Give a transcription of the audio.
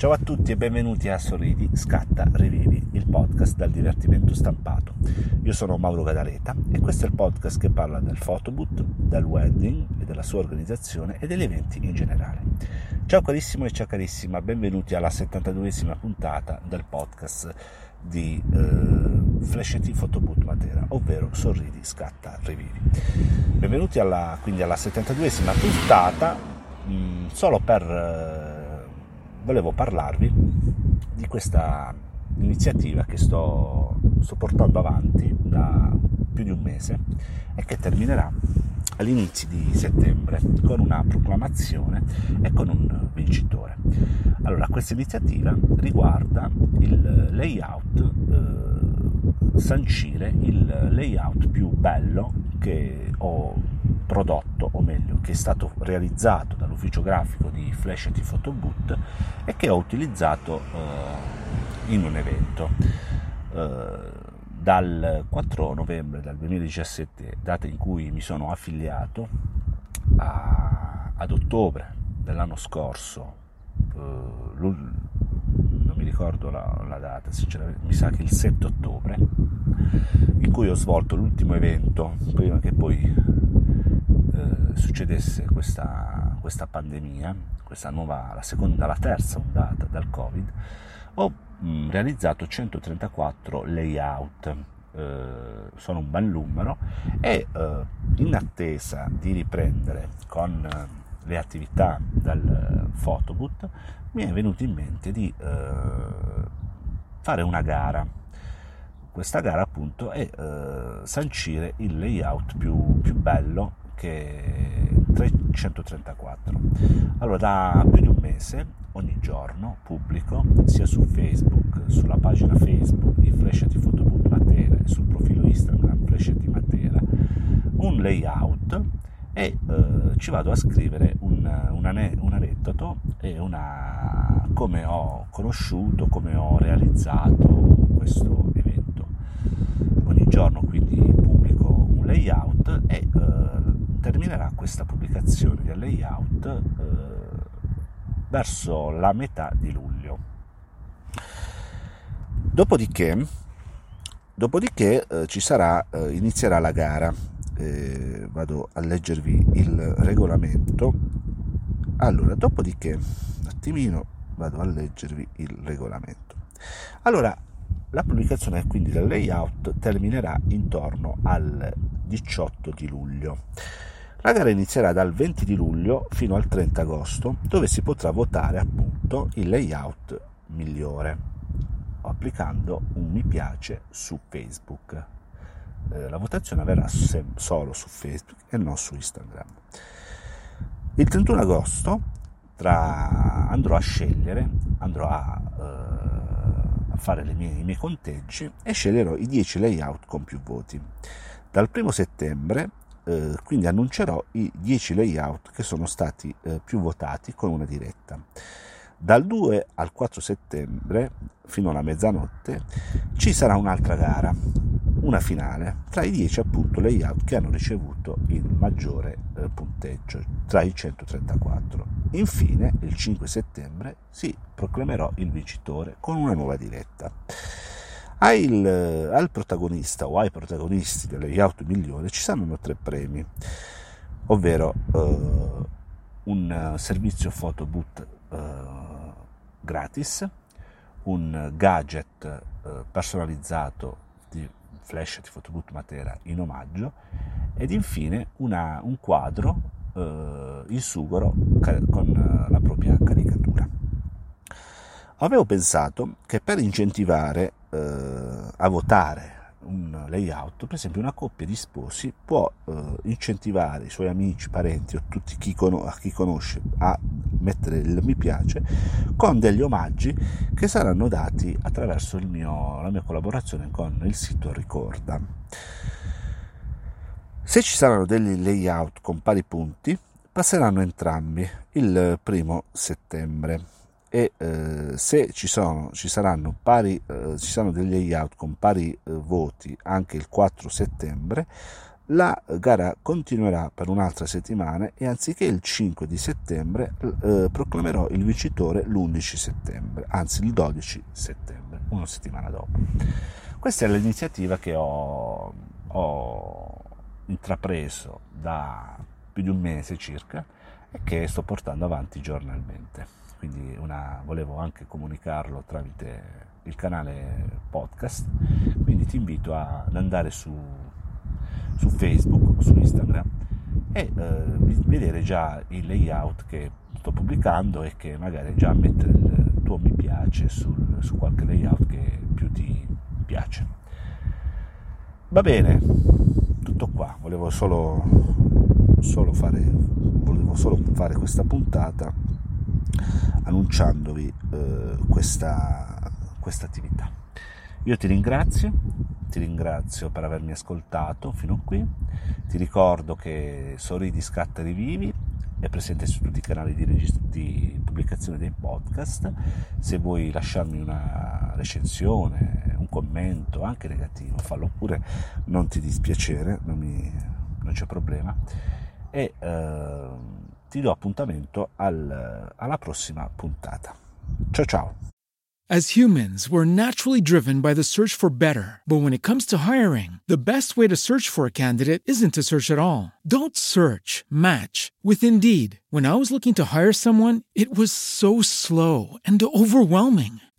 Ciao a tutti e benvenuti a Sorridi, Scatta, Rivivi, il podcast dal divertimento stampato. Io sono Mauro Gadaleta e questo è il podcast che parla del photoboot, del wedding e della sua organizzazione e degli eventi in generale. Ciao carissimo e ciao carissima, benvenuti alla 72esima puntata del podcast di eh, T Photoboot Matera, ovvero Sorridi, Scatta, Rivivi. Benvenuti alla, quindi alla 72esima puntata, mh, mm, solo per... Eh, volevo parlarvi di questa iniziativa che sto, sto portando avanti da più di un mese e che terminerà all'inizio di settembre con una proclamazione e con un vincitore. Allora, questa iniziativa riguarda il layout, eh, sancire il layout più bello che ho prodotto, o meglio, che è stato realizzato dall'ufficio grafico di Flash e Photoboot e che ho utilizzato eh, in un evento. Eh, dal 4 novembre del 2017, data in cui mi sono affiliato, a, ad ottobre dell'anno scorso, eh, non mi ricordo la, la, data, sinceramente, mi sa che il 7 ottobre, in cui ho svolto l'ultimo evento prima che poi succedesse questa, questa pandemia, questa nuova, la seconda, la terza ondata dal Covid, ho mh, realizzato 134 layout, eh, sono un bel numero, e eh, in attesa di riprendere con eh, le attività dal photoboot, mi è venuto in mente di eh, fare una gara. Questa gara appunto è eh, sancire il layout più, più bello che 334. Allora, da più di un mese, ogni giorno, pubblico, sia su Facebook, sulla pagina Facebook di Flashati Photobook Matera e sul profilo Instagram Flashati Matera, un layout e eh, ci vado a scrivere un, un, un aneddoto e una, come ho conosciuto, come ho realizzato questo evento. Ogni giorno quindi pubblico un layout e eh, terminerà questa pubblicazione del layout eh, verso la metà di luglio. Dopodiché, dopodiché eh, ci sarà, eh, inizierà la gara. Eh, vado a leggervi il regolamento. Allora, dopodiché, un attimino, vado a leggervi il regolamento. Allora, la pubblicazione quindi del layout terminerà intorno al 18 di luglio. La gara inizierà dal 20 di luglio fino al 30 agosto, dove si potrà votare appunto il layout migliore, applicando un mi piace su Facebook. Eh, la votazione avverrà solo su Facebook e non su Instagram. Il 31 agosto tra... andrò a scegliere, andrò a, uh, a fare mie, i miei conteggi e sceglierò i 10 layout con più voti. Dal 1 settembre eh, quindi annuncerò i 10 layout che sono stati eh, più votati con una diretta. Dal 2 al 4 settembre, fino alla mezzanotte, ci sarà un'altra gara, una finale, tra i 10 appunto layout che hanno ricevuto il maggiore eh, punteggio, tra i 134. Infine, il 5 settembre, si proclamerò il vincitore con una nuova diretta. Al, al, protagonista o ai protagonisti delle layout migliori ci saranno tre premi, ovvero uh, un servizio photoboot uh, gratis, un gadget eh, personalizzato di flash di Photoboot Matera in omaggio ed infine una, un quadro eh, in sugoro con la propria caricatura. Avevo pensato che per incentivare eh, a votare un layout, per esempio una coppia di sposi può eh, incentivare i suoi amici, parenti o tutti chi, con- chi conosce a mettere il mi piace con degli omaggi che saranno dati attraverso mio, la mia collaborazione con il sito Ricorda. Se ci saranno degli layout con pari punti, passeranno entrambi il primo settembre e eh, se ci, sono, ci saranno pari, eh, ci saranno degli layout con pari eh, voti anche il 4 settembre, la gara continuerà per un'altra settimana e anziché il 5 di settembre eh, proclamerò il vincitore l'11 settembre, anzi il 12 settembre, una settimana dopo. Questa è l'iniziativa che ho, ho intrapreso da più di un mese circa e che sto portando avanti giornalmente quindi una, volevo anche comunicarlo tramite il canale podcast, quindi ti invito ad andare su, su Facebook o su Instagram e eh, vedere già il layout che sto pubblicando e che magari già mettere il tuo mi piace sul, su qualche layout che più ti piace. Va bene, tutto qua, volevo solo, solo, fare, volevo solo fare questa puntata annunciandovi eh, questa, questa attività. Io ti ringrazio, ti ringrazio per avermi ascoltato fino a qui, ti ricordo che Sorridi, Scatta, Rivivi è presente su tutti i canali di, regist- di, pubblicazione dei podcast. Se vuoi lasciarmi una recensione, un commento, anche negativo, fallo pure, non ti dispiacere, non, mi, non c'è problema. E, eh, ti do appuntamento al, alla prossima puntata. Ciao ciao! As humans, we're naturally driven by the search for better. But when it comes to hiring, the best way to search for a candidate isn't to search at all. Don't search, match with Indeed. When I was looking to hire someone, it was so slow and overwhelming.